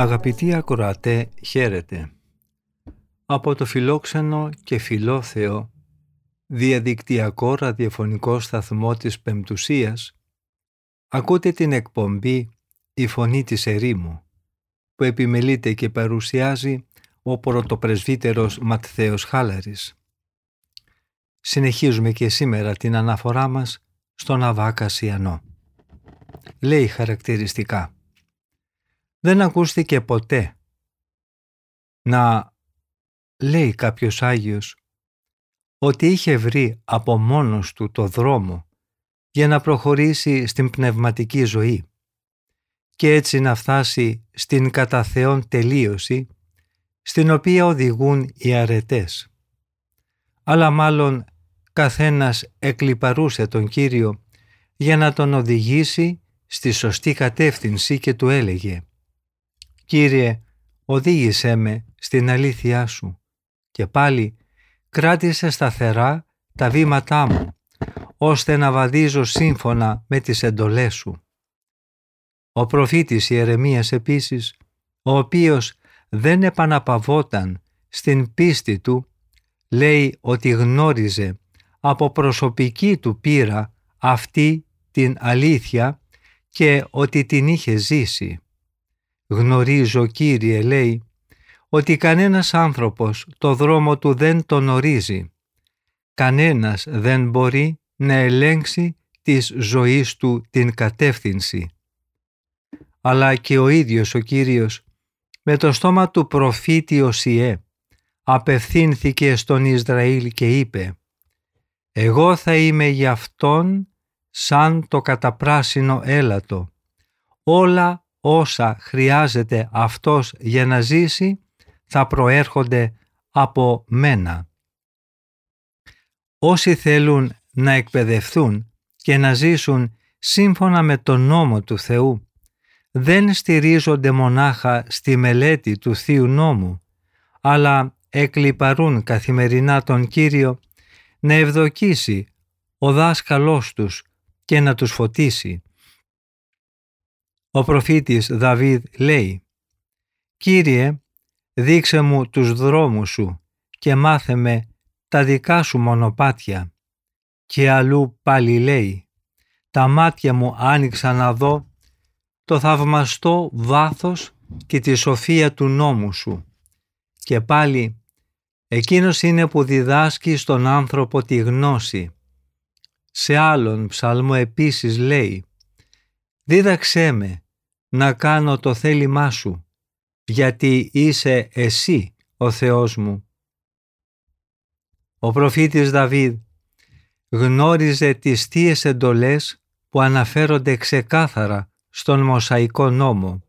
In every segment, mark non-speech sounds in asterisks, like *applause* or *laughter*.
Αγαπητοί ακροατέ, χαίρετε. Από το φιλόξενο και φιλόθεο διαδικτυακό ραδιοφωνικό σταθμό της Πεμπτουσίας ακούτε την εκπομπή «Η Φωνή της Ερήμου» που επιμελείται και παρουσιάζει ο πρωτοπρεσβύτερος Ματθαίος Χάλαρης. Συνεχίζουμε και σήμερα την αναφορά μας στον Αβάκας Σιανό. Λέει χαρακτηριστικά δεν ακούστηκε ποτέ να λέει κάποιος Άγιος ότι είχε βρει από μόνος του το δρόμο για να προχωρήσει στην πνευματική ζωή και έτσι να φτάσει στην κατά Θεόν τελείωση στην οποία οδηγούν οι αρετές. Αλλά μάλλον καθένας εκλυπαρούσε τον Κύριο για να τον οδηγήσει στη σωστή κατεύθυνση και του έλεγε «Κύριε, οδήγησέ με στην αλήθειά Σου» και πάλι κράτησε σταθερά τα βήματά μου, ώστε να βαδίζω σύμφωνα με τις εντολές Σου. Ο προφήτης Ιερεμίας επίσης, ο οποίος δεν επαναπαυόταν στην πίστη του, λέει ότι γνώριζε από προσωπική του πείρα αυτή την αλήθεια και ότι την είχε ζήσει. Γνωρίζω, Κύριε, λέει, ότι κανένας άνθρωπος το δρόμο του δεν τον ορίζει. Κανένας δεν μπορεί να ελέγξει της ζωής του την κατεύθυνση. Αλλά και ο ίδιος ο Κύριος με το στόμα του προφήτη Οσιέ απευθύνθηκε στον Ισραήλ και είπε «Εγώ θα είμαι για Αυτόν σαν το καταπράσινο έλατο. Όλα όσα χρειάζεται αυτός για να ζήσει θα προέρχονται από μένα. Όσοι θέλουν να εκπαιδευτούν και να ζήσουν σύμφωνα με τον νόμο του Θεού δεν στηρίζονται μονάχα στη μελέτη του Θείου Νόμου αλλά εκλυπαρούν καθημερινά τον Κύριο να ευδοκίσει ο δάσκαλός τους και να τους φωτίσει. Ο προφήτης Δαβίδ λέει «Κύριε, δείξε μου τους δρόμους σου και μάθε με τα δικά σου μονοπάτια». Και αλλού πάλι λέει «Τα μάτια μου άνοιξαν να δω το θαυμαστό βάθος και τη σοφία του νόμου σου». Και πάλι «Εκείνος είναι που διδάσκει στον άνθρωπο τη γνώση». Σε άλλον ψαλμό επίσης λέει Δίδαξέ με να κάνω το θέλημά σου, γιατί είσαι εσύ ο Θεός μου. Ο προφήτης Δαβίδ γνώριζε τις θείες εντολές που αναφέρονται ξεκάθαρα στον Μωσαϊκό νόμο.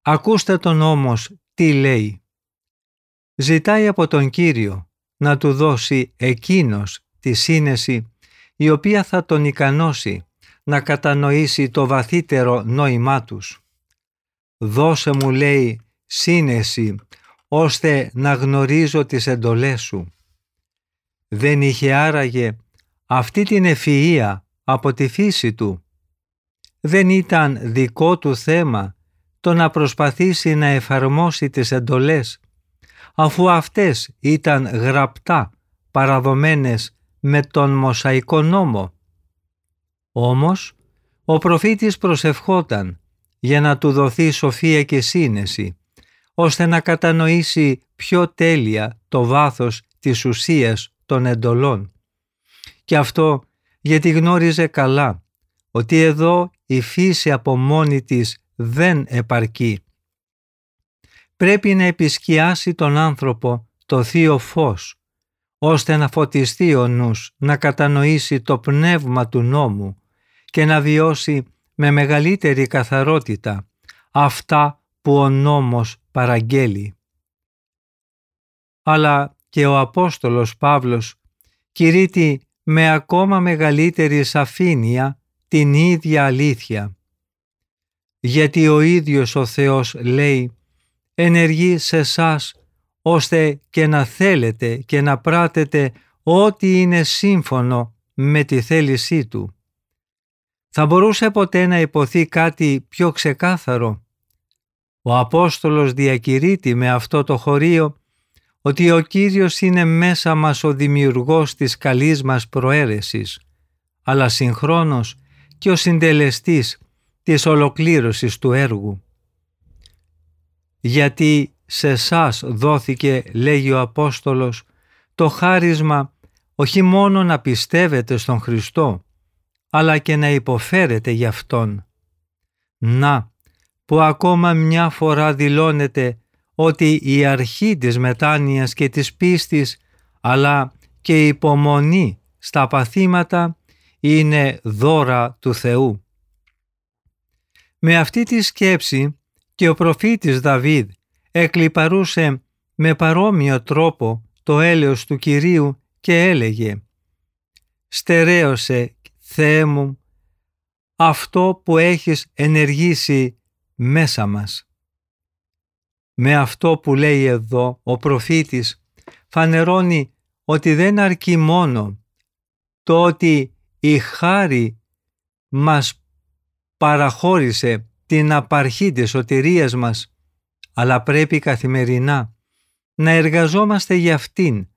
Ακούστε τον όμως τι λέει. Ζητάει από τον Κύριο να του δώσει εκείνος τη σύνεση η οποία θα τον ικανώσει να κατανοήσει το βαθύτερο νόημά τους. Δώσε μου λέει σύνεση ώστε να γνωρίζω τις εντολές σου. Δεν είχε άραγε αυτή την ευφυΐα από τη φύση του. Δεν ήταν δικό του θέμα το να προσπαθήσει να εφαρμόσει τις εντολές αφού αυτές ήταν γραπτά παραδομένες με τον Μωσαϊκό νόμο. Όμως, ο προφήτης προσευχόταν για να του δοθεί σοφία και σύνεση, ώστε να κατανοήσει πιο τέλεια το βάθος της ουσίας των εντολών. Και αυτό γιατί γνώριζε καλά ότι εδώ η φύση από μόνη της δεν επαρκεί. Πρέπει να επισκιάσει τον άνθρωπο το θείο φως, ώστε να φωτιστεί ο νους, να κατανοήσει το πνεύμα του νόμου και να βιώσει με μεγαλύτερη καθαρότητα αυτά που ο νόμος παραγγέλει. Αλλά και ο Απόστολος Παύλος κηρύττει με ακόμα μεγαλύτερη σαφήνεια την ίδια αλήθεια. Γιατί ο ίδιος ο Θεός λέει «Ενεργεί σε εσά ώστε και να θέλετε και να πράτετε ό,τι είναι σύμφωνο με τη θέλησή Του». Θα μπορούσε ποτέ να υποθεί κάτι πιο ξεκάθαρο; Ο Απόστολος διακηρύττει με αυτό το χωρίο ότι ο Κύριος είναι μέσα μας ο δημιουργός της καλής μας προαίρεσης, αλλά συγχρόνως και ο συντελεστής της ολοκλήρωσης του έργου. Γιατί σε εσάς δόθηκε, λέγει ο Απόστολος, το χάρισμα όχι μόνο να πιστεύετε στον Χριστό, αλλά και να υποφέρετε γι' Αυτόν. Να, που ακόμα μια φορά δηλώνεται ότι η αρχή της μετάνοιας και της πίστης αλλά και η υπομονή στα παθήματα είναι δώρα του Θεού. Με αυτή τη σκέψη και ο προφήτης Δαβίδ εκλυπαρούσε με παρόμοιο τρόπο το έλεος του Κυρίου και έλεγε «Στερέωσε, Θεέ μου, αυτό που έχεις ενεργήσει μέσα μας». Με αυτό που λέει εδώ ο προφήτης φανερώνει ότι δεν αρκεί μόνο το ότι η χάρη μας παραχώρησε την απαρχή της σωτηρίας μας, αλλά πρέπει καθημερινά να εργαζόμαστε για αυτήν,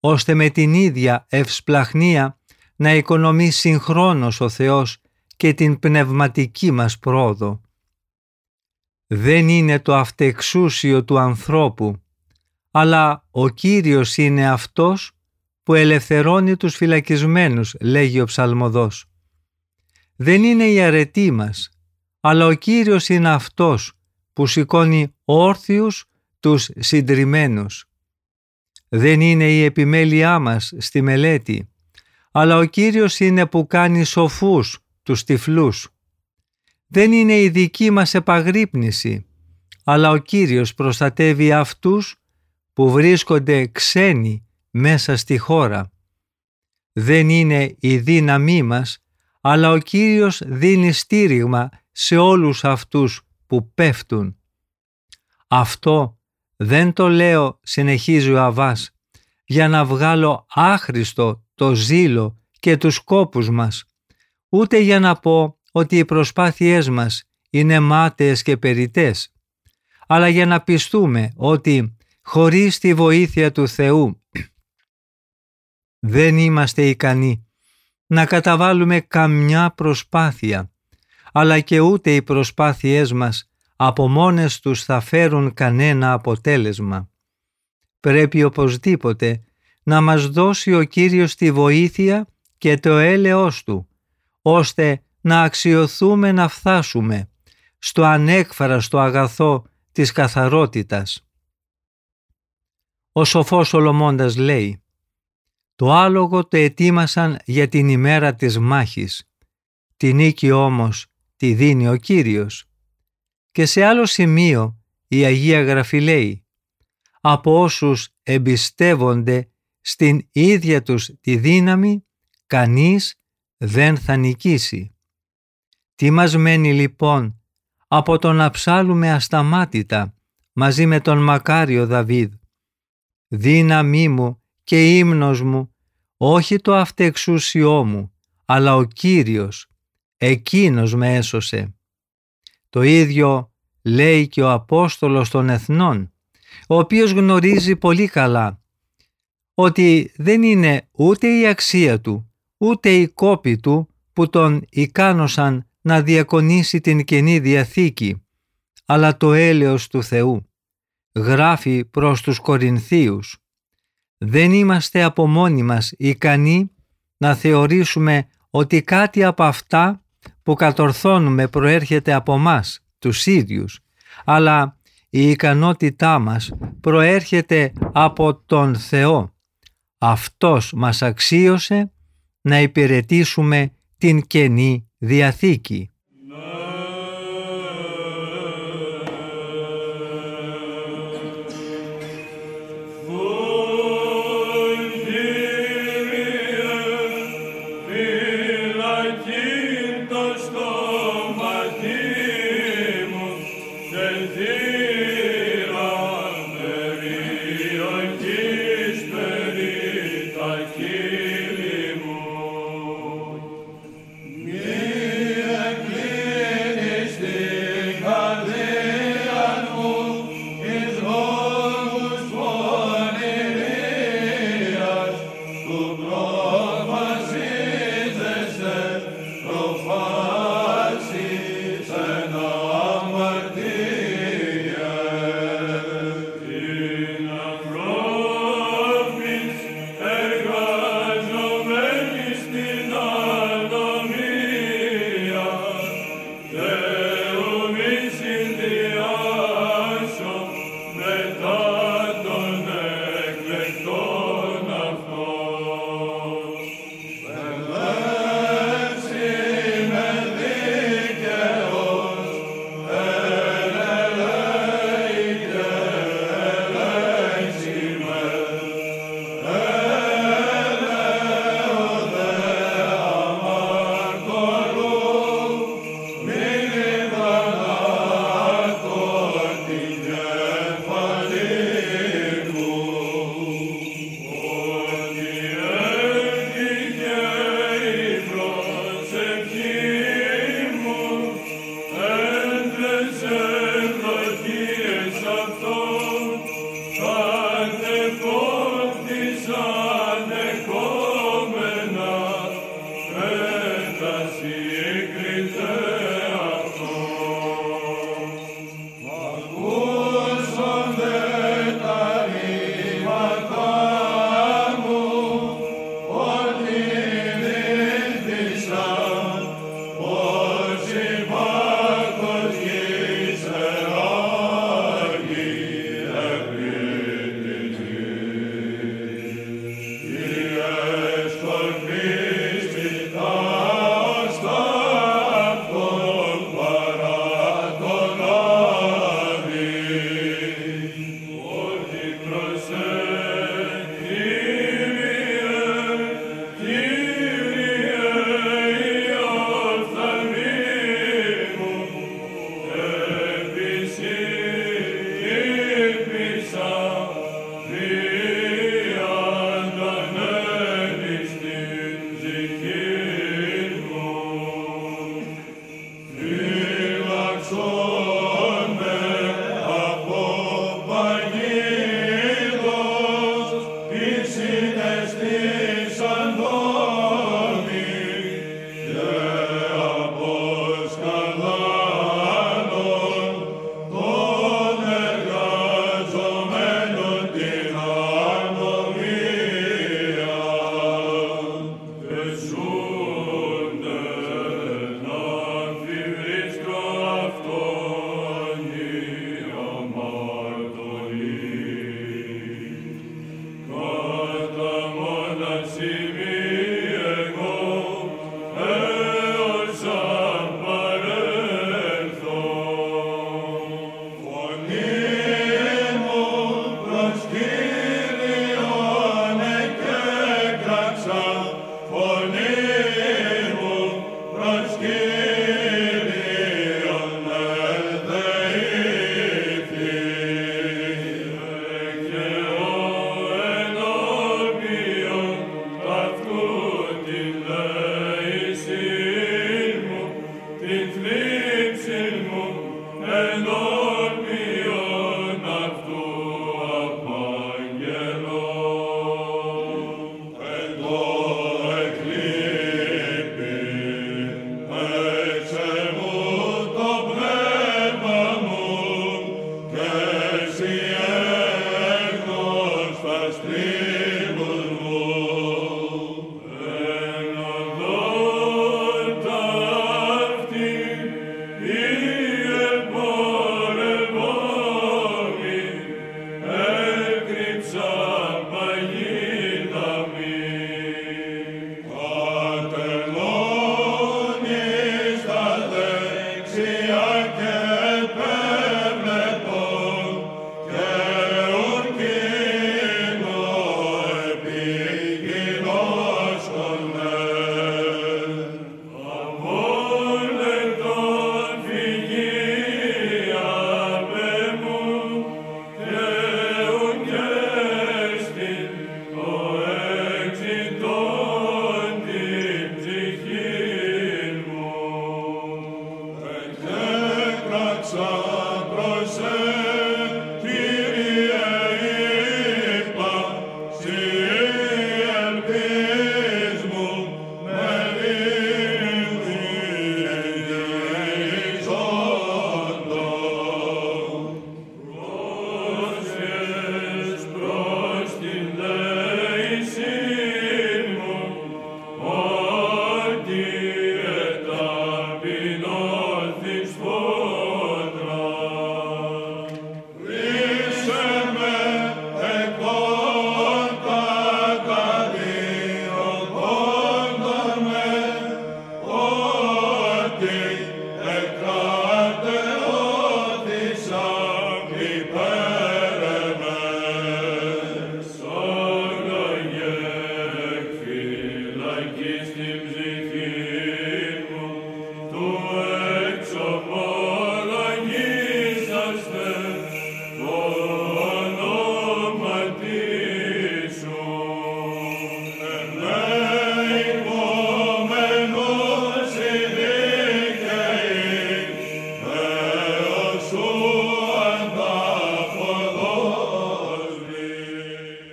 ώστε με την ίδια ευσπλαχνία να οικονομεί συγχρόνως ο Θεός και την πνευματική μας πρόοδο δεν είναι το αυτεξούσιο του ανθρώπου, αλλά ο Κύριος είναι αυτός που ελευθερώνει τους φυλακισμένους, λέγει ο ψαλμοδός. Δεν είναι η αρετή μας, αλλά ο Κύριος είναι αυτός που σηκώνει όρθιους τους συντριμμένους. Δεν είναι η επιμέλειά μας στη μελέτη, αλλά ο Κύριος είναι που κάνει σοφούς τους τυφλούς δεν είναι η δική μας επαγρύπνηση, αλλά ο Κύριος προστατεύει αυτούς που βρίσκονται ξένοι μέσα στη χώρα. Δεν είναι η δύναμή μας, αλλά ο Κύριος δίνει στήριγμα σε όλους αυτούς που πέφτουν. Αυτό δεν το λέω, συνεχίζει ο Αβάς, για να βγάλω άχρηστο το ζήλο και τους κόπους μας, ούτε για να πω ότι οι προσπάθειές μας είναι μάταιες και περιτές, αλλά για να πιστούμε ότι χωρίς τη βοήθεια του Θεού *clears throat* δεν είμαστε ικανοί να καταβάλουμε καμιά προσπάθεια, αλλά και ούτε οι προσπάθειές μας από μόνες τους θα φέρουν κανένα αποτέλεσμα. Πρέπει οπωσδήποτε να μας δώσει ο Κύριος τη βοήθεια και το έλεος Του, ώστε να αξιοθούμε να φτάσουμε στο ανέκφραστο αγαθό της καθαρότητας. Ο σοφός Σολομώντας λέει «Το άλογο το ετοίμασαν για την ημέρα της μάχης, τη νίκη όμως τη δίνει ο Κύριος». Και σε άλλο σημείο η Αγία Γραφή λέει «Από όσους εμπιστεύονται στην ίδια τους τη δύναμη, κανείς δεν θα νικήσει». Τι μας μένει λοιπόν από το να ψάλουμε ασταμάτητα μαζί με τον μακάριο Δαβίδ; Δύναμή μου και ύμνος μου, όχι το αυτεξούσιό μου, αλλά ο Κύριος, Εκείνος με έσωσε. Το ίδιο λέει και ο Απόστολος των Εθνών, ο οποίος γνωρίζει πολύ καλά ότι δεν είναι ούτε η αξία του, ούτε η κόπη του που τον ικάνωσαν να διακονήσει την Καινή Διαθήκη, αλλά το έλεος του Θεού. Γράφει προς τους Κορινθίους «Δεν είμαστε από μόνοι μας ικανοί να θεωρήσουμε ότι κάτι από αυτά που κατορθώνουμε προέρχεται από μας, τους ίδιους, αλλά η ικανότητά μας προέρχεται από τον Θεό. Αυτός μας αξίωσε να υπηρετήσουμε την Καινή Διαθήκη.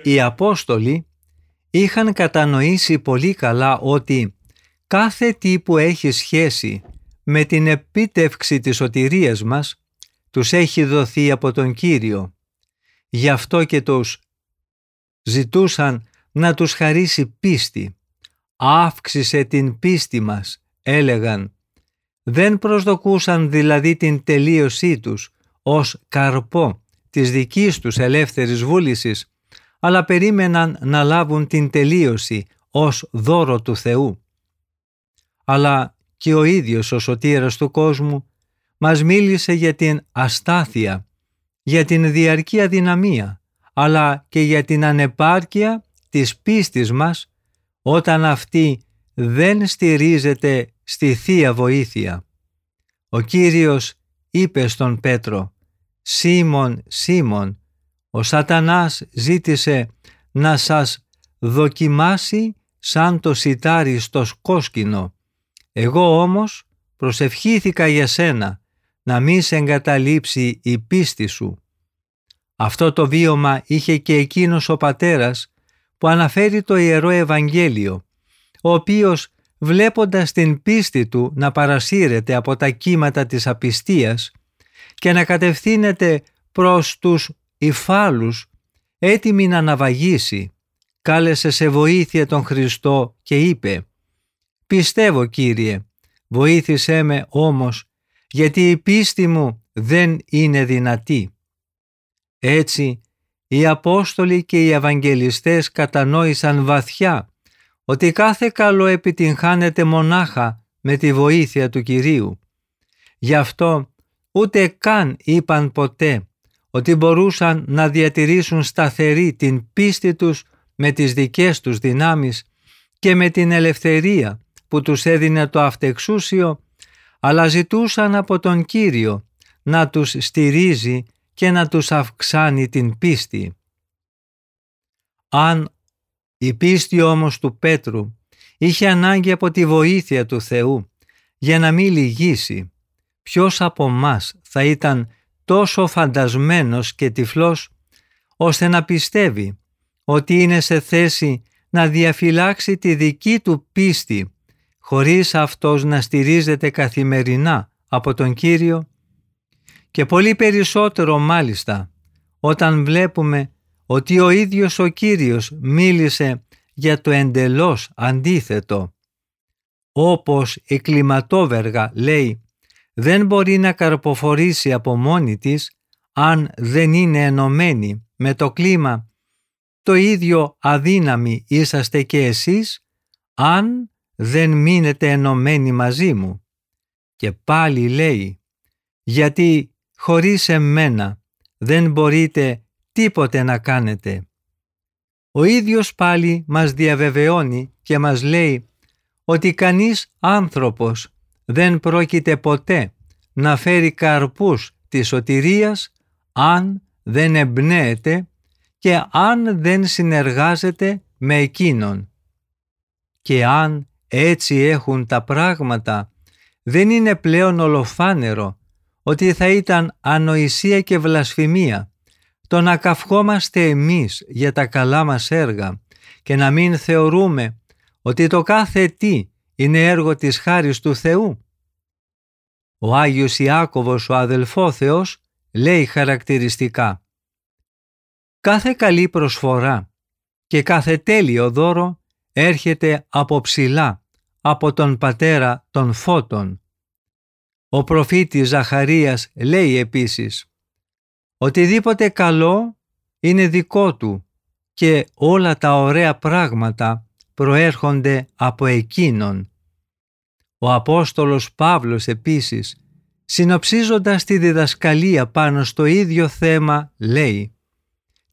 Οι Απόστολοι είχαν κατανοήσει πολύ καλά ότι κάθε τι που έχει σχέση με την επίτευξη της σωτηρίας μας τους έχει δοθεί από τον Κύριο. Γι' αυτό και τους ζητούσαν να τους χαρίσει πίστη. Αύξησε την πίστη μας, έλεγαν. Δεν προσδοκούσαν δηλαδή την τελείωσή τους ως καρπό της δικής τους ελεύθερης βούλησης, αλλά περίμεναν να λάβουν την τελείωση ως δώρο του Θεού. Αλλά και ο ίδιος ο σωτήρας του κόσμου μας μίλησε για την αστάθεια, για την διαρκή αδυναμία, αλλά και για την ανεπάρκεια της πίστης μας όταν αυτή δεν στηρίζεται στη Θεία Βοήθεια. Ο Κύριος είπε στον Πέτρο «Σίμων, Σίμων, ο σατανάς ζήτησε να σας δοκιμάσει σαν το σιτάρι στο σκόσκινο. Εγώ όμως προσευχήθηκα για σένα να μη σε εγκαταλείψει η πίστη σου. Αυτό το βίωμα είχε και εκείνος ο πατέρας που αναφέρει το Ιερό Ευαγγέλιο, ο οποίος βλέποντας την πίστη του να παρασύρεται από τα κύματα της απιστίας και να κατευθύνεται προς τους υφάλους έτοιμη να αναβαγίσει, κάλεσε σε βοήθεια τον Χριστό και είπε «Πιστεύω Κύριε, βοήθησέ με όμως γιατί η πίστη μου δεν είναι δυνατή». Έτσι, οι Απόστολοι και οι Ευαγγελιστές κατανόησαν βαθιά ότι κάθε καλό επιτυγχάνεται μονάχα με τη βοήθεια του Κυρίου. Γι' αυτό ούτε καν είπαν ποτέ ότι μπορούσαν να διατηρήσουν σταθερή την πίστη τους με τις δικές τους δυνάμεις και με την ελευθερία που τους έδινε το αυτεξούσιο, αλλά ζητούσαν από τον Κύριο να τους στηρίζει και να τους αυξάνει την πίστη. Αν η πίστη όμως του Πέτρου είχε ανάγκη από τη βοήθεια του Θεού για να μην λυγίσει, ποιος από μας θα ήταν τόσο φαντασμένος και τυφλός ώστε να πιστεύει ότι είναι σε θέση να διαφυλάξει τη δική του πίστη χωρίς αυτός να στηρίζεται καθημερινά από τον Κύριο και πολύ περισσότερο μάλιστα όταν βλέπουμε ότι ο ίδιος ο Κύριος μίλησε για το εντελώς αντίθετο. Όπως η κλιματόβεργα λέει δεν μπορεί να καρποφορήσει από μόνη της αν δεν είναι ενωμένη με το κλίμα. Το ίδιο αδύναμοι είσαστε και εσείς αν δεν μείνετε ενωμένοι μαζί μου. Και πάλι λέει γιατί χωρίς εμένα δεν μπορείτε τίποτε να κάνετε. Ο ίδιος πάλι μας διαβεβαιώνει και μας λέει ότι κανείς άνθρωπος δεν πρόκειται ποτέ να φέρει καρπούς της σωτηρίας αν δεν εμπνέεται και αν δεν συνεργάζεται με εκείνον. Και αν έτσι έχουν τα πράγματα, δεν είναι πλέον ολοφάνερο ότι θα ήταν ανοησία και βλασφημία το να καυχόμαστε εμείς για τα καλά μας έργα και να μην θεωρούμε ότι το κάθε τι είναι έργο της χάρης του Θεού. Ο Άγιος Ιάκωβος, ο αδελφόθεος, λέει χαρακτηριστικά «Κάθε καλή προσφορά και κάθε τέλειο δώρο έρχεται από ψηλά, από τον Πατέρα των Φώτων». Ο προφήτης Ζαχαρίας λέει επίσης «Οτιδήποτε καλό είναι δικό του και όλα τα ωραία πράγματα προέρχονται από Εκείνον. Ο Απόστολος Παύλος επίσης, συνοψίζοντας τη διδασκαλία πάνω στο ίδιο θέμα, λέει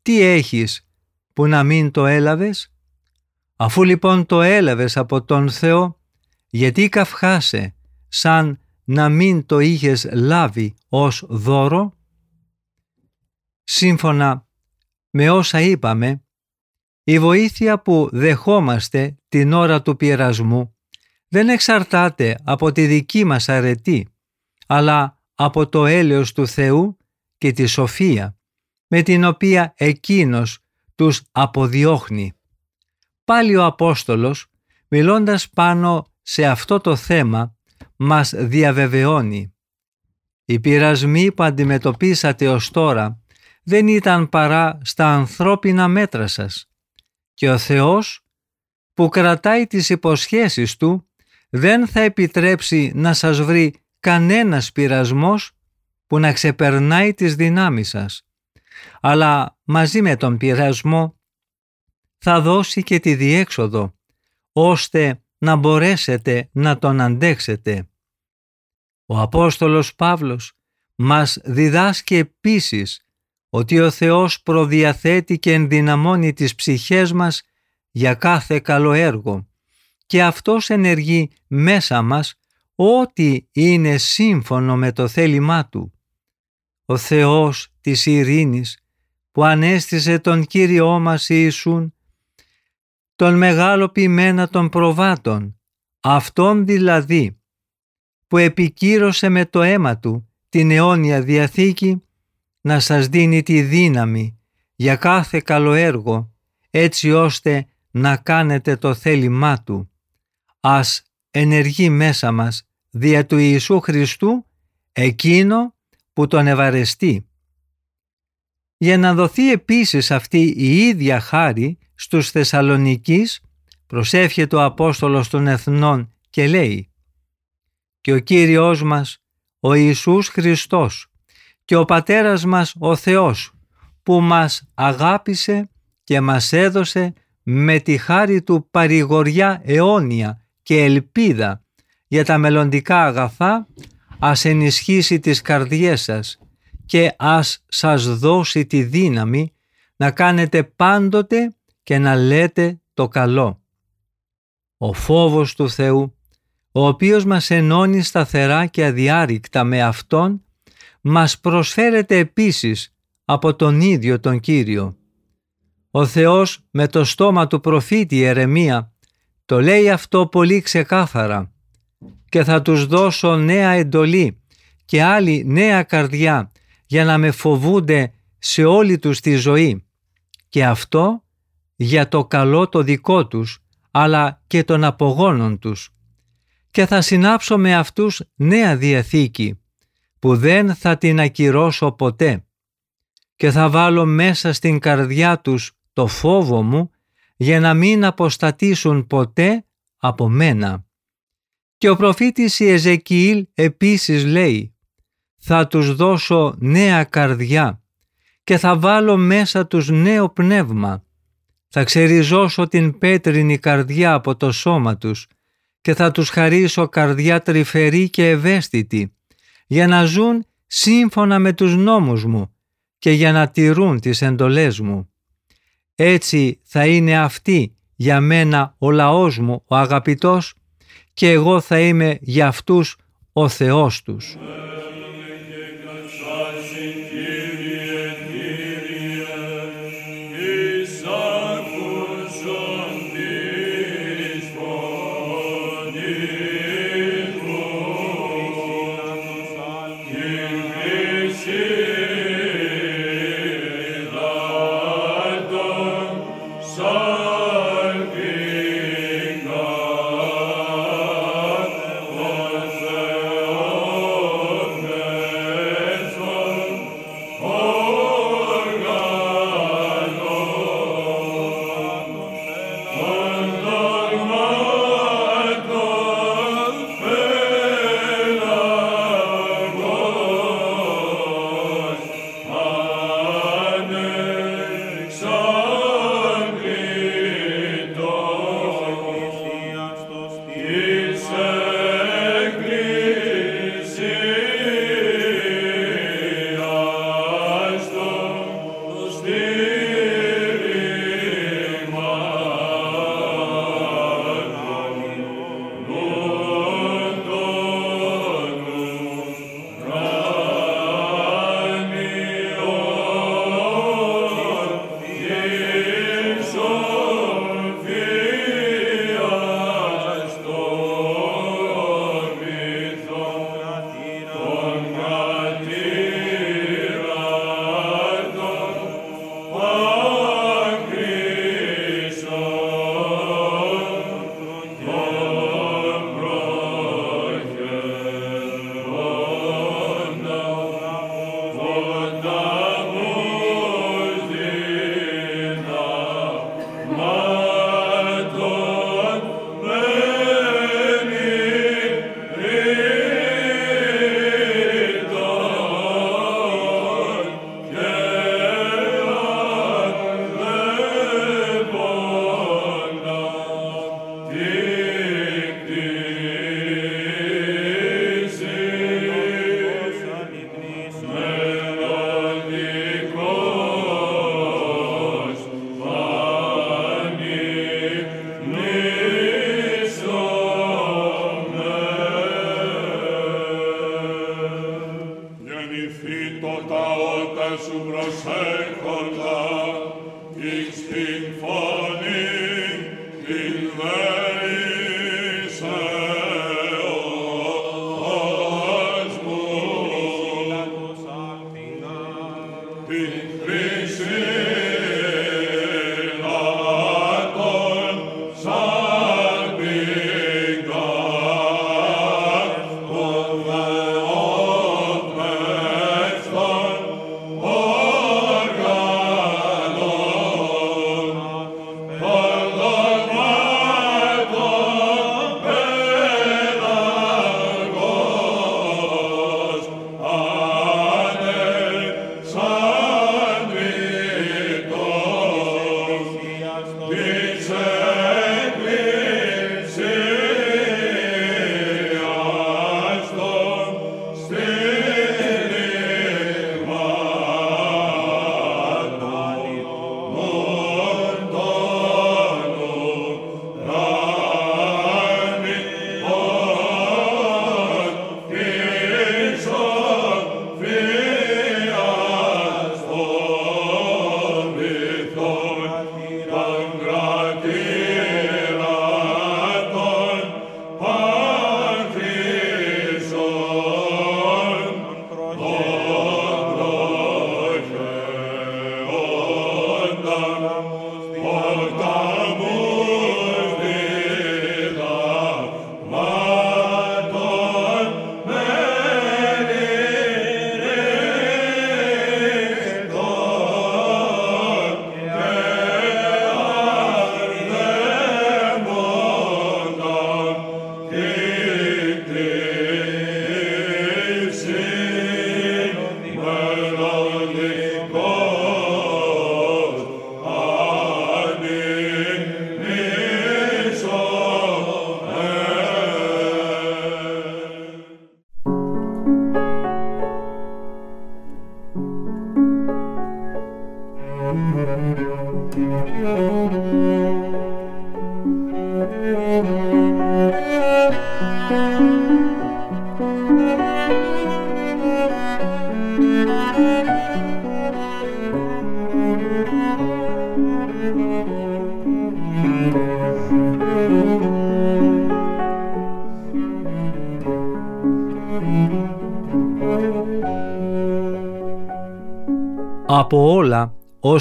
«Τι έχεις που να μην το έλαβες» Αφού λοιπόν το έλαβες από τον Θεό, γιατί καυχάσαι σαν να μην το είχες λάβει ως δώρο; Σύμφωνα με όσα είπαμε, η βοήθεια που δεχόμαστε την ώρα του πειρασμού δεν εξαρτάται από τη δική μας αρετή, αλλά από το έλεος του Θεού και τη σοφία, με την οποία Εκείνος τους αποδιώχνει. Πάλι ο Απόστολος, μιλώντας πάνω σε αυτό το θέμα, μας διαβεβαιώνει. Οι πειρασμοί που αντιμετωπίσατε ως τώρα δεν ήταν παρά στα ανθρώπινα μέτρα σας και ο Θεός που κρατάει τις υποσχέσεις Του δεν θα επιτρέψει να σας βρει κανένας πειρασμός που να ξεπερνάει τις δυνάμεις σας. Αλλά μαζί με τον πειρασμό θα δώσει και τη διέξοδο, ώστε να μπορέσετε να τον αντέξετε. Ο Απόστολος Παύλος μας διδάσκει επίσης ότι ο Θεός προδιαθέτει και ενδυναμώνει τις ψυχές μας για κάθε καλό έργο και Αυτός ενεργεί μέσα μας ό,τι είναι σύμφωνο με το θέλημά Του. Ο Θεός της ειρήνης που ανέστησε τον Κύριό μας Ιησούν, τον μεγάλο ποιμένα των προβάτων, αυτόν δηλαδή που επικύρωσε με το αίμα Του την αιώνια Διαθήκη, να σας δίνει τη δύναμη για κάθε καλό έργο, έτσι ώστε να κάνετε το θέλημά Του. Ας ενεργεί μέσα μας δια του Ιησού Χριστού εκείνο που τον ευαρεστεί. Για να δοθεί επίσης αυτή η ίδια χάρη στους Θεσσαλονικείς προσεύχεται ο Απόστολος των Εθνών και λέει «Και ο Κύριος μας, ο Ιησούς Χριστός και ο Πατέρας μας ο Θεός που μας αγάπησε και μας έδωσε με τη χάρη του παρηγοριά αιώνια και ελπίδα για τα μελλοντικά αγαθά ας ενισχύσει τις καρδιές σας και ας σας δώσει τη δύναμη να κάνετε πάντοτε και να λέτε το καλό. Ο φόβος του Θεού, ο οποίος μας ενώνει σταθερά και αδιάρρηκτα με Αυτόν, μας προσφέρεται επίσης από τον ίδιο τον Κύριο. Ο Θεός με το στόμα του προφήτη Ερεμία το λέει αυτό πολύ ξεκάθαρα και θα τους δώσω νέα εντολή και άλλη νέα καρδιά για να με φοβούνται σε όλη τους τη ζωή. Και αυτό για το καλό το δικό τους αλλά και των απογόνων τους. Και θα συνάψω με αυτούς νέα διαθήκη που δεν θα την ακυρώσω ποτέ και θα βάλω μέσα στην καρδιά τους το φόβο μου για να μην αποστατήσουν ποτέ από μένα. Και ο προφήτης Ιεζεκιήλ επίσης λέει «Θα τους δώσω νέα καρδιά και θα βάλω μέσα τους νέο πνεύμα. Θα ξεριζώσω την πέτρινη καρδιά από το σώμα τους και θα τους χαρίσω καρδιά τρυφερή και ευαίσθητη για να ζουν σύμφωνα με τους νόμους μου και για να τηρούν τις εντολές μου. Έτσι θα είναι αυτή για μένα ο λαός μου, ο αγαπητός, και εγώ θα είμαι για αυτούς ο Θεός τους.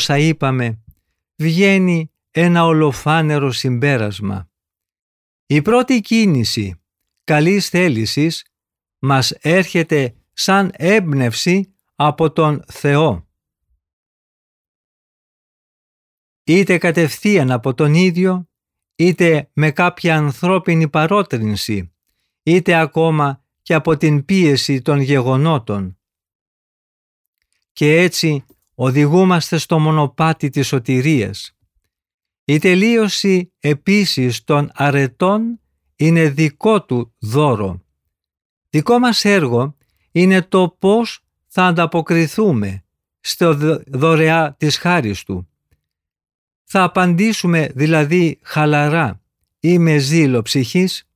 Όσα είπαμε βγαίνει ένα ολοφάνερο συμπέρασμα. Η πρώτη κίνηση καλής θέλησης μας έρχεται σαν έμπνευση από τον Θεό. Είτε κατευθείαν από τον ίδιο, είτε με κάποια ανθρώπινη παρότρινση, είτε ακόμα και από την πίεση των γεγονότων. Και έτσι οδηγούμαστε στο μονοπάτι της σωτηρίας. Η τελείωση επίσης των αρετών είναι δικό του δώρο. Δικό μας έργο είναι το πώς θα ανταποκριθούμε στο δωρεά της χάρης του. Θα απαντήσουμε δηλαδή χαλαρά ή με ζήλο ψυχής.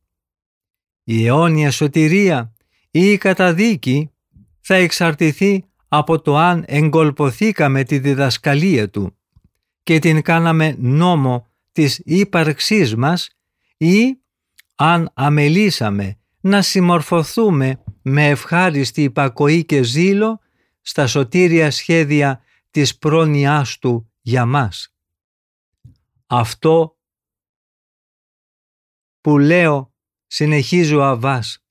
Η αιώνια σωτηρία ή η καταδίκη θα εξαρτηθεί από το αν εγκολποθήκαμε τη διδασκαλία του και την κάναμε νόμο της ύπαρξής μας ή αν αμελήσαμε να συμμορφωθούμε με ευχάριστη υπακοή και ζήλο στα σωτήρια σχέδια της πρόνοιάς του για μας. Αυτό που λέω, συνεχίζει ο Αβάς,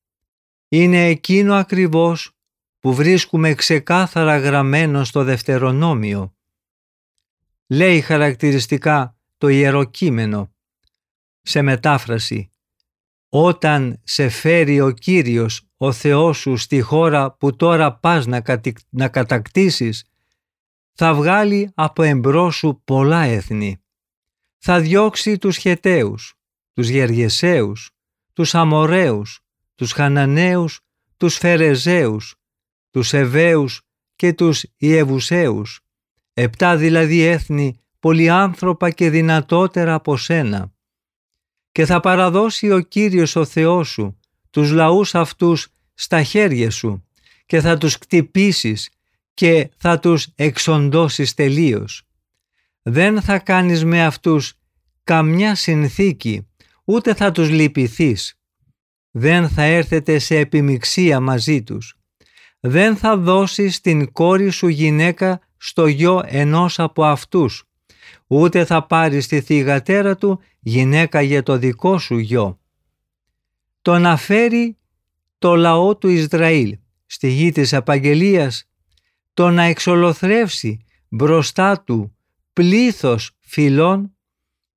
είναι εκείνο ακριβώς που βρίσκουμε ξεκάθαρα γραμμένο στο Δευτερονόμιο. Λέει χαρακτηριστικά το Ιεροκείμενο. Σε μετάφραση «Όταν σε φέρει ο Κύριος, ο Θεός σου, στη χώρα που τώρα πας να, να κατακτήσεις, θα βγάλει από εμπρός σου πολλά έθνη. Θα διώξει τους Χεταίους, τους Γεργεσαίους, τους Αμοραίους, τους Χαναναίους, τους Φερεζαίους, τους Εβαίους και τους Ιεβουσαίους, επτά δηλαδή έθνη πολυάνθρωπα και δυνατότερα από σένα. Και θα παραδώσει ο Κύριος ο Θεός σου τους λαούς αυτούς στα χέρια σου και θα τους κτυπήσεις και θα τους εξοντώσεις τελείως. Δεν θα κάνεις με αυτούς καμιά συνθήκη, ούτε θα τους λυπηθείς. Δεν θα έρθετε σε επιμιξία μαζί τους. Δεν θα δώσεις την κόρη σου γυναίκα στο γιο ενός από αυτούς, ούτε θα πάρεις τη θυγατέρα του γυναίκα για το δικό σου γιο. Το να φέρει το λαό του Ισραήλ στη γη της απαγγελίας, το να εξολοθρεύσει μπροστά του πλήθος φυλών,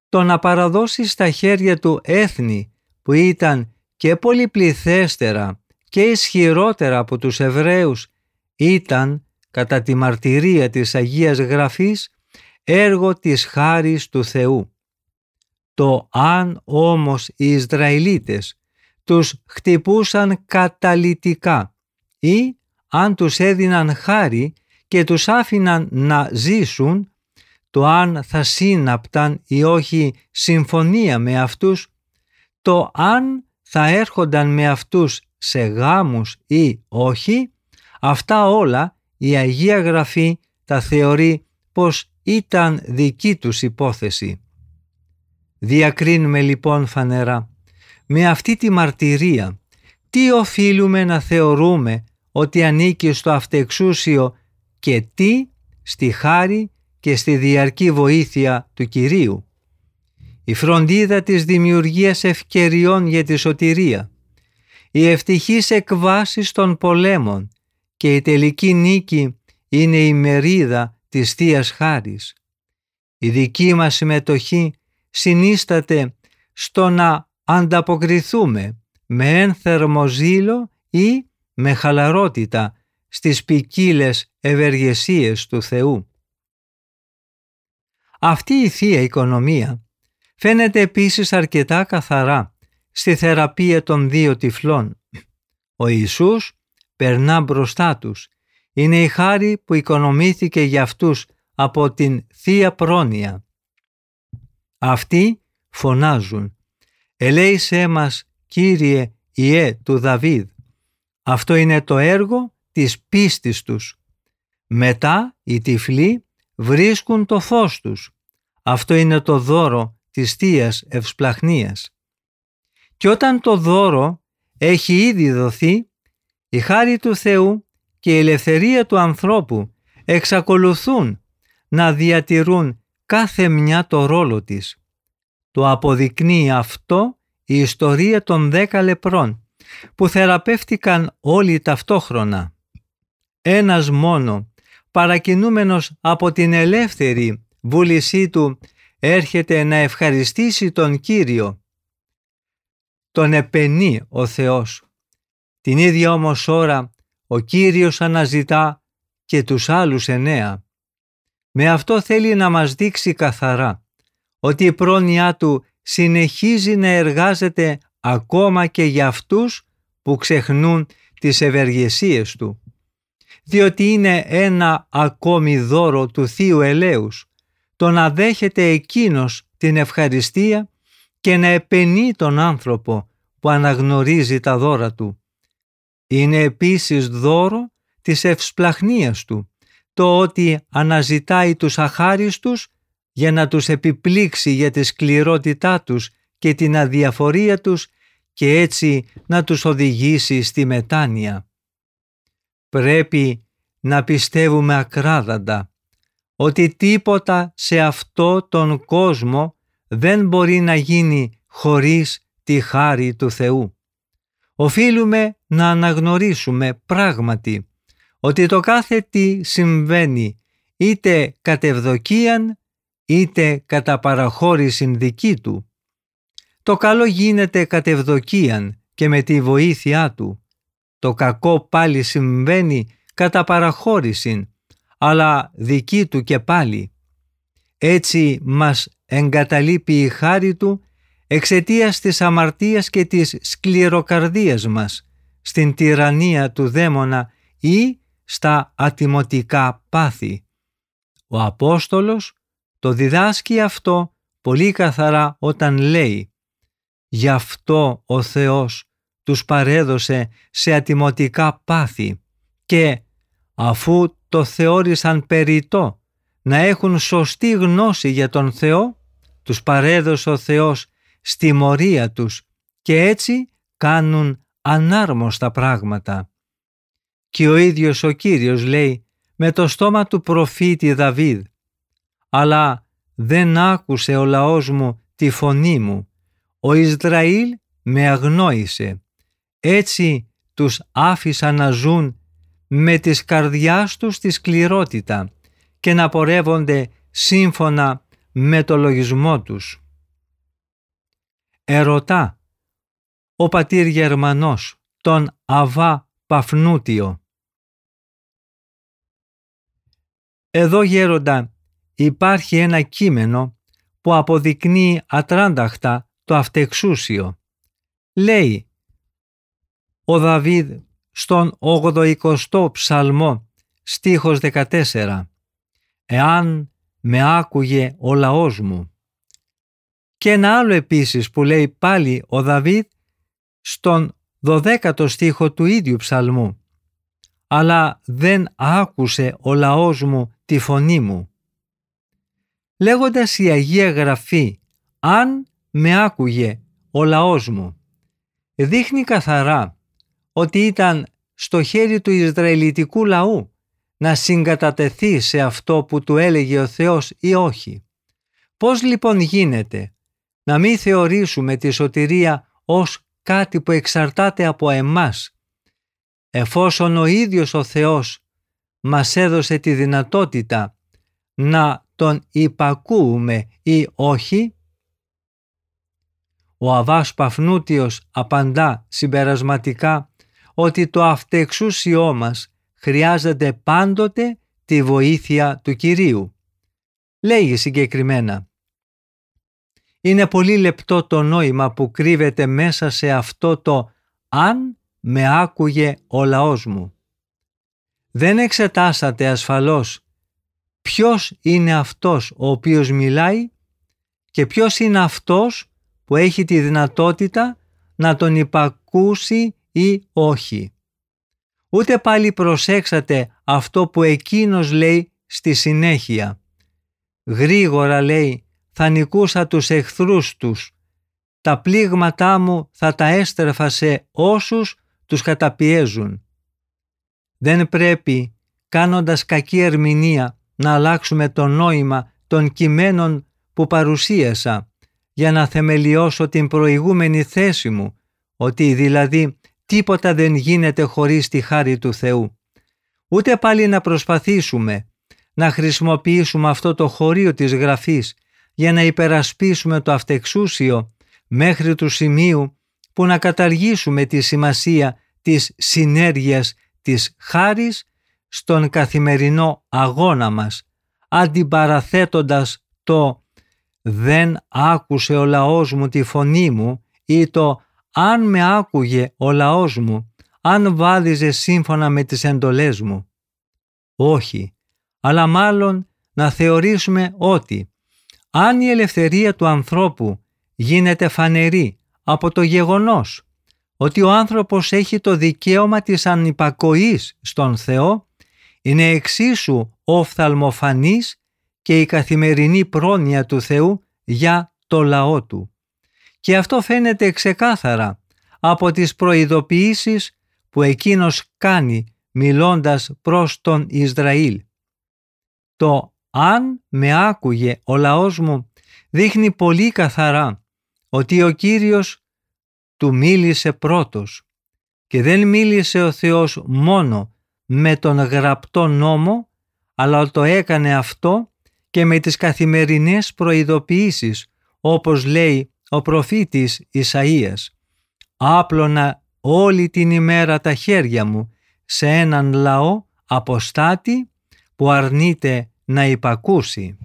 το να παραδώσει στα χέρια του έθνη που ήταν και πολυπληθέστερα και ισχυρότερα από τους Εβραίους ήταν κατά τη μαρτυρία της Αγίας Γραφής έργο της χάρης του Θεού. Το αν όμως οι Ισραηλίτες τους χτυπούσαν καταλυτικά ή αν τους έδιναν χάρη και τους άφηναν να ζήσουν, το αν θα σύναπταν ή όχι συμφωνία με αυτούς, το αν θα έρχονταν με αυτούς σε γάμους ή όχι, αυτά όλα η Αγία Γραφή τα θεωρεί πως ήταν δική τους υπόθεση. Διακρίνουμε λοιπόν φανερά με αυτή τη μαρτυρία τι οφείλουμε να θεωρούμε ότι ανήκει στο αυτεξούσιο και τι στη χάρη και στη διαρκή βοήθεια του Κυρίου. Η φροντίδα της δημιουργίας ευκαιριών για τη σωτηρία, η ευτυχής εκβάσεις των πολέμων και η τελική νίκη είναι η μερίδα της θείας Χάρης. Η δική μας συμμετοχή συνίσταται στο να ανταποκριθούμε με ένθερμο ζήλο ή με χαλαρότητα στις ποικίλες ευεργεσίες του Θεού. Αυτή η Θεία Οικονομία φαίνεται επίσης αρκετά καθαρά στη θεραπεία των δύο τυφλών. Ο Ιησούς περνά μπροστά τους. Είναι η χάρη που οικονομήθηκε για αυτούς από την Θεία Πρόνοια. Αυτοί φωνάζουν «Ελέησέ μας, Κύριε Ιε του Δαβίδ». Αυτό είναι το έργο της πίστης τους. Μετά οι τυφλοί βρίσκουν το φως τους. Αυτό είναι το δώρο της Θείας Ευσπλαχνίας. Και όταν το δώρο έχει ήδη δοθεί, η χάρη του Θεού και η ελευθερία του ανθρώπου εξακολουθούν να διατηρούν κάθε μια το ρόλο της. Το αποδεικνύει αυτό η ιστορία των δέκα λεπρών που θεραπεύτηκαν όλοι ταυτόχρονα. Ένας μόνο, παρακινούμενος από την ελεύθερη βούλησή του, έρχεται να ευχαριστήσει τον Κύριο. Τον επενεί ο Θεός. Την ίδια όμως ώρα ο Κύριος αναζητά και τους άλλους εννέα. Με αυτό θέλει να μας δείξει καθαρά ότι η πρόνοιά του συνεχίζει να εργάζεται ακόμα και για αυτούς που ξεχνούν τις ευεργεσίες του. Διότι είναι ένα ακόμη δώρο του Θείου Ελέους, το να δέχεται εκείνος την ευχαριστία και να επενεί τον άνθρωπο που αναγνωρίζει τα δώρα του. Είναι επίσης δώρο της ευσπλαχνίας του, το ότι αναζητάει τους αχάριστους για να τους επιπλήξει για τη σκληρότητά τους και την αδιαφορία τους και έτσι να τους οδηγήσει στη μετάνοια. Πρέπει να πιστεύουμε ακράδαντα ότι τίποτα σε αυτό τον κόσμο δεν μπορεί να γίνει χωρίς τη χάρη του Θεού. Οφείλουμε να αναγνωρίσουμε πράγματι ότι το κάθε τι συμβαίνει είτε κατευδοκίαν είτε κατά παραχώρηση δική του. Το καλό γίνεται κατευδοκίαν και με τη βοήθειά του. Το κακό πάλι συμβαίνει κατά παραχώρηση, αλλά δική του και πάλι. Έτσι μας εγκαταλείπει η χάρη του εξαιτίας της αμαρτίας και της σκληροκαρδίας μας, στην τυραννία του δαίμονα ή στα ατιμωτικά πάθη. Ο Απόστολος το διδάσκει αυτό πολύ καθαρά όταν λέει «Γι' αυτό ο Θεός τους παρέδωσε σε ατιμωτικά πάθη και αφού το θεώρησαν περιττό να έχουν σωστή γνώση για τον Θεό, τους παρέδωσε ο Θεός στη μορία τους και έτσι κάνουν ανάρμοστα πράγματα. Και ο ίδιος ο Κύριος λέει με το στόμα του προφήτη Δαβίδ «Αλλά δεν άκουσε ο λαός μου τη φωνή μου, ο Ισραήλ με αγνόησε, έτσι τους άφησα να ζουν με τις καρδιάς τους τη σκληρότητα και να πορεύονται σύμφωνα με το λογισμό τους. Ερωτά ο πατήρ Γερμανός τον Αβά Παφνούτιο. Εδώ γέροντα υπάρχει ένα κείμενο που αποδεικνύει ατράνταχτα το αυτεξούσιο. Λέει ο Δαβίδ στον 80ο ψαλμό στίχος 14 «Εάν με άκουγε ο λαός μου». Και ένα άλλο επίσης που λέει πάλι ο Δαβίδ στον 12ο στίχο του ίδιου ψαλμού «Αλλά δεν άκουσε ο λαός μου τη φωνή μου». Λέγοντας η Αγία Γραφή «Αν με άκουγε ο λαός μου» δείχνει καθαρά ότι ήταν στο χέρι του Ισραηλιτικού λαού να συγκατατεθεί σε αυτό που του έλεγε ο Θεός ή όχι. Πώς λοιπόν γίνεται να μην θεωρήσουμε τη σωτηρία ως κάτι που εξαρτάται από εμάς, εφόσον ο ίδιος ο Θεός μας έδωσε τη δυνατότητα να τον υπακούουμε ή όχι; Ο Αβάς Παφνούτιος απαντά συμπερασματικά ότι το αυτεξούσιό μας χρειάζεται πάντοτε τη βοήθεια του Κυρίου. Λέγει συγκεκριμένα «Είναι πολύ λεπτό το νόημα που κρύβεται μέσα σε αυτό το «αν με άκουγε ο λαός μου». Δεν εξετάσατε ασφαλώς ποιος είναι αυτός ο οποίος μιλάει και ποιος είναι αυτός που έχει τη δυνατότητα να τον υπακούσει ή όχι. Ούτε πάλι προσέξατε αυτό που εκείνος λέει στη συνέχεια. Γρήγορα λέει θα νικούσα τους εχθρούς τους. Τα πλήγματά μου θα τα έστρεφα σε όσους τους καταπιέζουν. Δεν πρέπει κάνοντας κακή ερμηνεία να αλλάξουμε το νόημα των κειμένων που παρουσίασα για να θεμελιώσω την προηγούμενη θέση μου, ότι δηλαδή τίποτα δεν γίνεται χωρίς τη χάρη του Θεού. Ούτε πάλι να προσπαθήσουμε να χρησιμοποιήσουμε αυτό το χωρίο της Γραφής για να υπερασπίσουμε το αυτεξούσιο μέχρι του σημείου που να καταργήσουμε τη σημασία της συνέργειας της χάρης στον καθημερινό αγώνα μας, αντιπαραθέτοντας το «δεν άκουσε ο λαός μου τη φωνή μου» ή το αν με άκουγε ο λαός μου, αν βάδιζε σύμφωνα με τις εντολές μου. Όχι, αλλά μάλλον να θεωρήσουμε ότι αν η ελευθερία του ανθρώπου γίνεται φανερή από το γεγονός ότι ο άνθρωπος έχει το δικαίωμα της ανυπακοής στον Θεό, είναι εξίσου οφθαλμοφανής και η καθημερινή πρόνοια του Θεού για το λαό του. Και αυτό φαίνεται ξεκάθαρα από τις προειδοποιήσεις που εκείνος κάνει μιλώντας προς τον Ισραήλ. Το «αν με άκουγε ο λαός μου» δείχνει πολύ καθαρά ότι ο Κύριος του μίλησε πρώτος και δεν μίλησε ο Θεός μόνο με τον γραπτό νόμο αλλά το έκανε αυτό και με τις καθημερινές προειδοποιήσεις όπως λέει ο προφήτης Ισαΐας «Άπλωνα όλη την ημέρα τα χέρια μου σε έναν λαό αποστάτη που αρνείται να υπακούσει».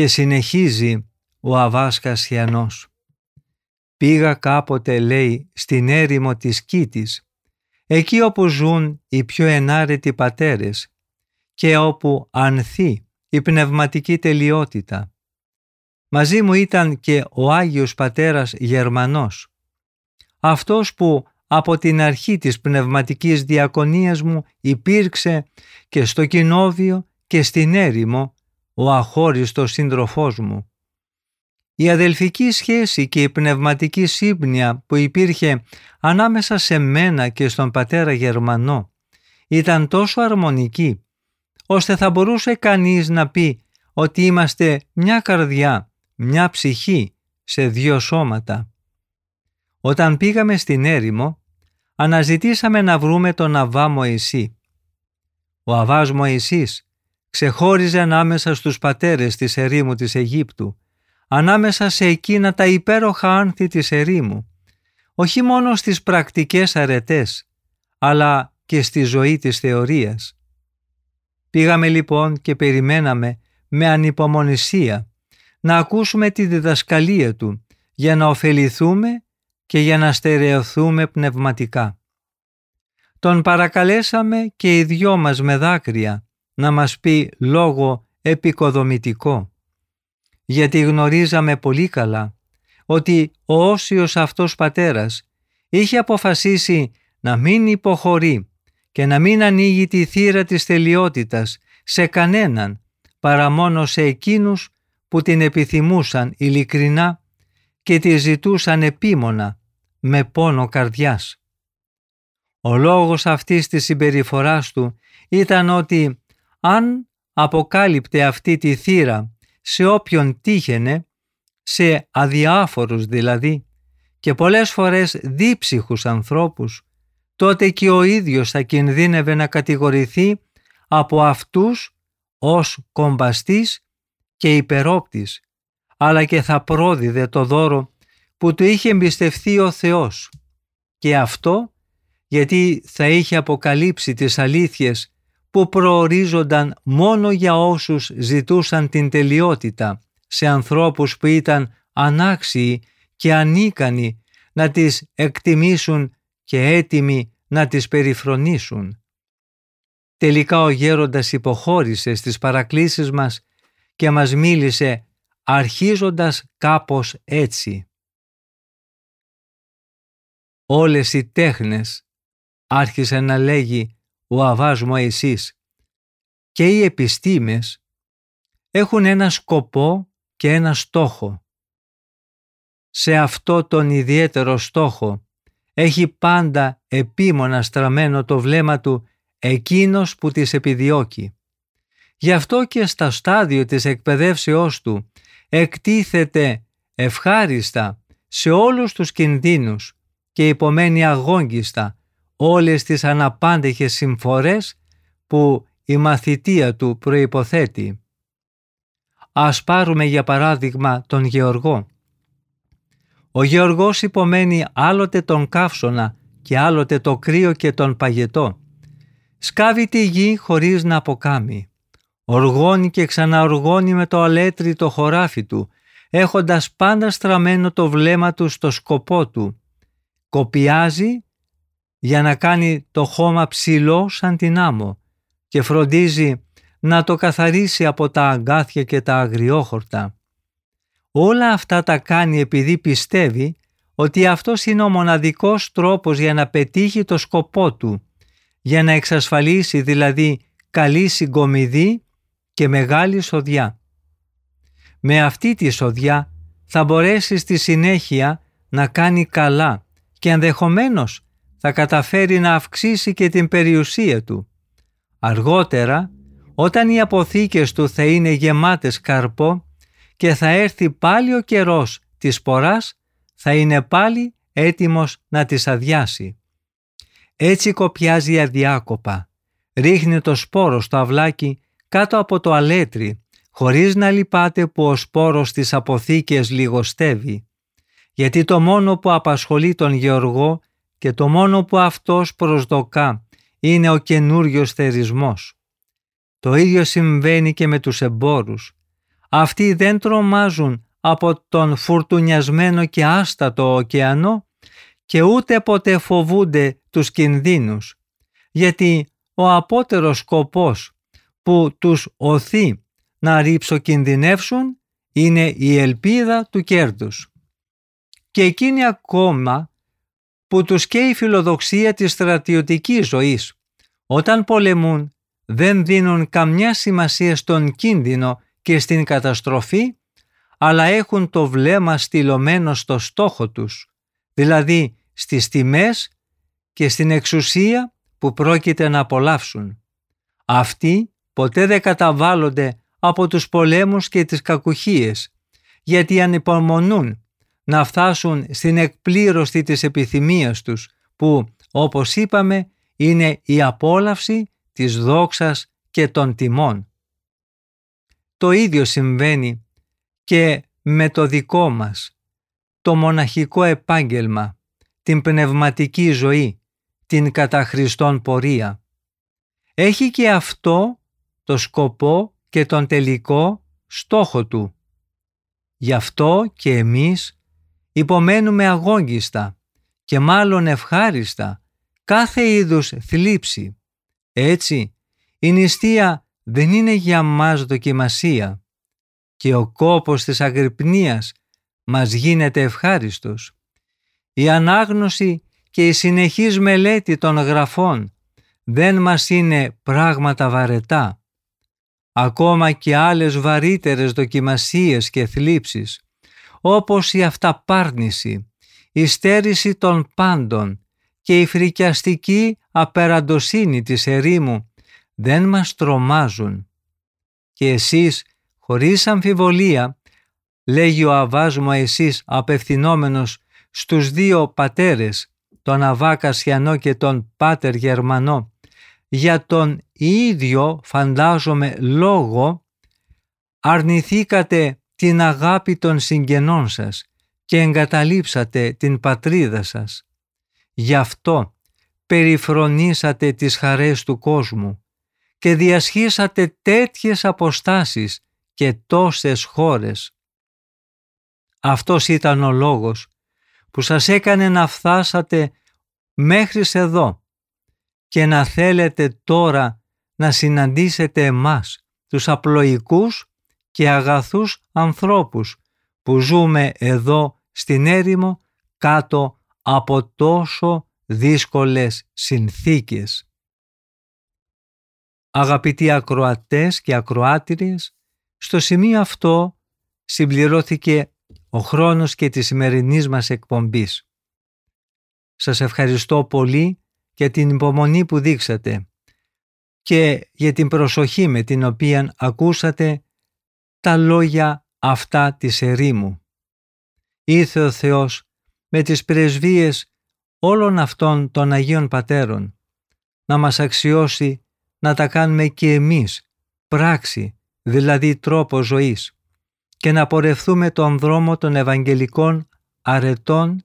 Και συνεχίζει ο Αβάς Κασιανός. Πήγα κάποτε, λέει, στην έρημο της Κίτης, εκεί όπου ζουν οι πιο ενάρετοι πατέρες και όπου ανθεί η πνευματική τελειότητα. Μαζί μου ήταν και ο Άγιος Πατέρας Γερμανός, αυτός που από την αρχή της πνευματικής διακονίας μου υπήρξε και στο κοινόβιο και στην έρημο ο αχώριστος σύντροφός μου. Η αδελφική σχέση και η πνευματική σύμπνοια που υπήρχε ανάμεσα σε μένα και στον πατέρα Γερμανό ήταν τόσο αρμονική, ώστε θα μπορούσε κανείς να πει ότι είμαστε μια καρδιά, μια ψυχή σε δύο σώματα. Όταν πήγαμε στην έρημο, αναζητήσαμε να βρούμε τον Αβά Μωυσή. Ο Αβάς Μωυσής ξεχώριζε ανάμεσα στους πατέρες της ερήμου της Αιγύπτου, ανάμεσα σε εκείνα τα υπέροχα άνθη της ερήμου, όχι μόνο στις πρακτικές αρετές, αλλά και στη ζωή της θεωρίας. Πήγαμε λοιπόν και περιμέναμε με ανυπομονησία να ακούσουμε τη διδασκαλία του για να ωφεληθούμε και για να στερεωθούμε πνευματικά. Τον παρακαλέσαμε και οι δυο μας με δάκρυα να μας πει λόγο επικοδομητικό, γιατί γνωρίζαμε πολύ καλά ότι ο όσιος αυτός πατέρας είχε αποφασίσει να μην υποχωρεί και να μην ανοίγει τη θύρα της τελειότητας σε κανέναν παρά μόνο σε εκείνους που την επιθυμούσαν ειλικρινά και τη ζητούσαν επίμονα με πόνο καρδιάς. Ο λόγος αυτής της συμπεριφοράς του ήταν ότι αν αποκάλυπτε αυτή τη θύρα σε όποιον τύχαινε, σε αδιάφορους δηλαδή, και πολλές φορές δίψυχους ανθρώπους, τότε και ο ίδιος θα κινδύνευε να κατηγορηθεί από αυτούς ως κομπαστής και υπερόπτης, αλλά και θα πρόδιδε το δώρο που του είχε εμπιστευθεί ο Θεός. Και αυτό γιατί θα είχε αποκαλύψει τις αλήθειες που προορίζονταν μόνο για όσους ζητούσαν την τελειότητα σε ανθρώπους που ήταν ανάξιοι και ανίκανοι να τις εκτιμήσουν και έτοιμοι να τις περιφρονήσουν. Τελικά ο γέροντας υποχώρησε στις παρακλήσεις μας και μας μίλησε αρχίζοντας κάπως έτσι. Όλες οι τέχνες, άρχισε να λέγει ο Αβάς Μωυσής, και οι επιστήμες έχουν ένα σκοπό και ένα στόχο. Σε αυτό τον ιδιαίτερο στόχο έχει πάντα επίμονα στραμμένο το βλέμμα του εκείνος που τις επιδιώκει. Γι' αυτό και στα στάδιο της εκπαιδεύσεώς του εκτίθεται ευχάριστα σε όλους τους κινδύνους και υπομένει αγόγγιστα όλες τις αναπάντεχες συμφορές που η μαθητεία του προϋποθέτει. Ας πάρουμε για παράδειγμα τον Γεωργό. Ο Γεωργός υπομένει άλλοτε τον καύσωνα και άλλοτε το κρύο και τον παγετό. Σκάβει τη γη χωρίς να αποκάμει. Οργώνει και ξαναοργώνει με το αλέτρι το χωράφι του, έχοντας πάντα στραμμένο το βλέμμα του στο σκοπό του. Κοπιάζει για να κάνει το χώμα ψηλό σαν την άμμο και φροντίζει να το καθαρίσει από τα αγκάθια και τα αγριόχορτα. Όλα αυτά τα κάνει επειδή πιστεύει ότι αυτός είναι ο μοναδικός τρόπος για να πετύχει το σκοπό του, για να εξασφαλίσει δηλαδή καλή συγκομιδή και μεγάλη σοδιά. Με αυτή τη σοδιά θα μπορέσει στη συνέχεια να κάνει καλά και ενδεχομένως θα καταφέρει να αυξήσει και την περιουσία του. Αργότερα, όταν οι αποθήκες του θα είναι γεμάτες καρπό και θα έρθει πάλι ο καιρός της σποράς, θα είναι πάλι έτοιμος να τις αδειάσει. Έτσι κοπιάζει αδιάκοπα, ρίχνει το σπόρο στο αυλάκι κάτω από το αλέτρι, χωρίς να λυπάται που ο σπόρος της αποθήκες λιγοστεύει. Γιατί το μόνο που απασχολεί τον Γεωργό και το μόνο που αυτός προσδοκά είναι ο καινούριο θερισμός. Το ίδιο συμβαίνει και με τους εμπόρους. Αυτοί δεν τρομάζουν από τον φουρτουνιασμένο και άστατο ωκεανό και ούτε ποτέ φοβούνται τους κινδύνους, γιατί ο απότερος σκοπός που τους οθεί να ρίψοκινδυνεύσουν είναι η ελπίδα του κέρδους. Και εκείνη ακόμα που τους καίει η φιλοδοξία της στρατιωτικής ζωής. Όταν πολεμούν δεν δίνουν καμιά σημασία στον κίνδυνο και στην καταστροφή, αλλά έχουν το βλέμμα στυλωμένο στο στόχο τους, δηλαδή στις τιμές και στην εξουσία που πρόκειται να απολαύσουν. Αυτοί ποτέ δεν καταβάλλονται από τους πολέμους και τις κακουχίες, γιατί ανυπομονούν να φτάσουν στην εκπλήρωση της επιθυμίας τους, που, όπως είπαμε, είναι η απόλαυση της δόξας και των τιμών. Το ίδιο συμβαίνει και με το δικό μας, το μοναχικό επάγγελμα, την πνευματική ζωή, την κατά Χριστόν πορεία. Έχει και αυτό το σκοπό και τον τελικό στόχο του. Γι' αυτό και εμείς υπομένουμε αγόγγιστα και μάλλον ευχάριστα κάθε είδους θλίψη. Έτσι, η νηστεία δεν είναι για μας δοκιμασία και ο κόπος της αγρυπνίας μας γίνεται ευχάριστος. Η ανάγνωση και η συνεχής μελέτη των γραφών δεν μας είναι πράγματα βαρετά. Ακόμα και άλλες βαρύτερες δοκιμασίες και θλίψεις, όπως η αυταπάρνηση, η στέρηση των πάντων και η φρικιαστική απεραντοσύνη της ερήμου δεν μας τρομάζουν. Και εσείς, χωρίς αμφιβολία, λέγει ο Αβάς εσείς απευθυνόμενος στους δύο πατέρες, τον Αβά Κασιανό και τον Πάτερ Γερμανό, για τον ίδιο φαντάζομαι λόγο αρνηθήκατε την αγάπη των συγγενών σας και εγκαταλείψατε την πατρίδα σας. Γι' αυτό περιφρονήσατε τις χαρές του κόσμου και διασχίσατε τέτοιες αποστάσεις και τόσες χώρες. Αυτός ήταν ο λόγος που σας έκανε να φτάσατε μέχρι εδώ και να θέλετε τώρα να συναντήσετε εμάς, τους απλοϊκούς και αγαθούς ανθρώπους που ζούμε εδώ στην έρημο κάτω από τόσο δύσκολες συνθήκες. Αγαπητοί ακροατές και ακροάτριες, στο σημείο αυτό συμπληρώθηκε ο χρόνος και της σημερινής μας εκπομπής. Σας ευχαριστώ πολύ για την υπομονή που δείξατε και για την προσοχή με την οποία ακούσατε τα λόγια αυτά της ερήμου. Ήρθε ο Θεός με τις πρεσβείες όλων αυτών των Αγίων Πατέρων να μας αξιώσει να τα κάνουμε και εμείς πράξη, δηλαδή τρόπο ζωής και να πορευθούμε τον δρόμο των Ευαγγελικών αρετών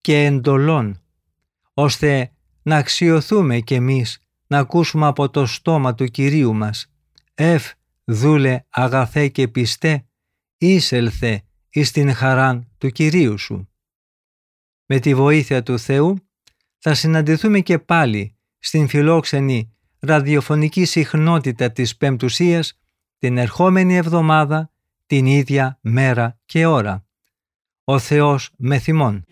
και εντολών, ώστε να αξιοθούμε κι εμείς να ακούσουμε από το στόμα του Κυρίου μας «Εφ, δούλε αγαθέ και πιστέ, ήσελθε εις την χαράν του Κυρίου σου». Με τη βοήθεια του Θεού θα συναντηθούμε και πάλι στην φιλόξενη ραδιοφωνική συχνότητα της Πεμπτουσίας την ερχόμενη εβδομάδα, την ίδια μέρα και ώρα. Ο Θεός με θυμών.